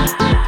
you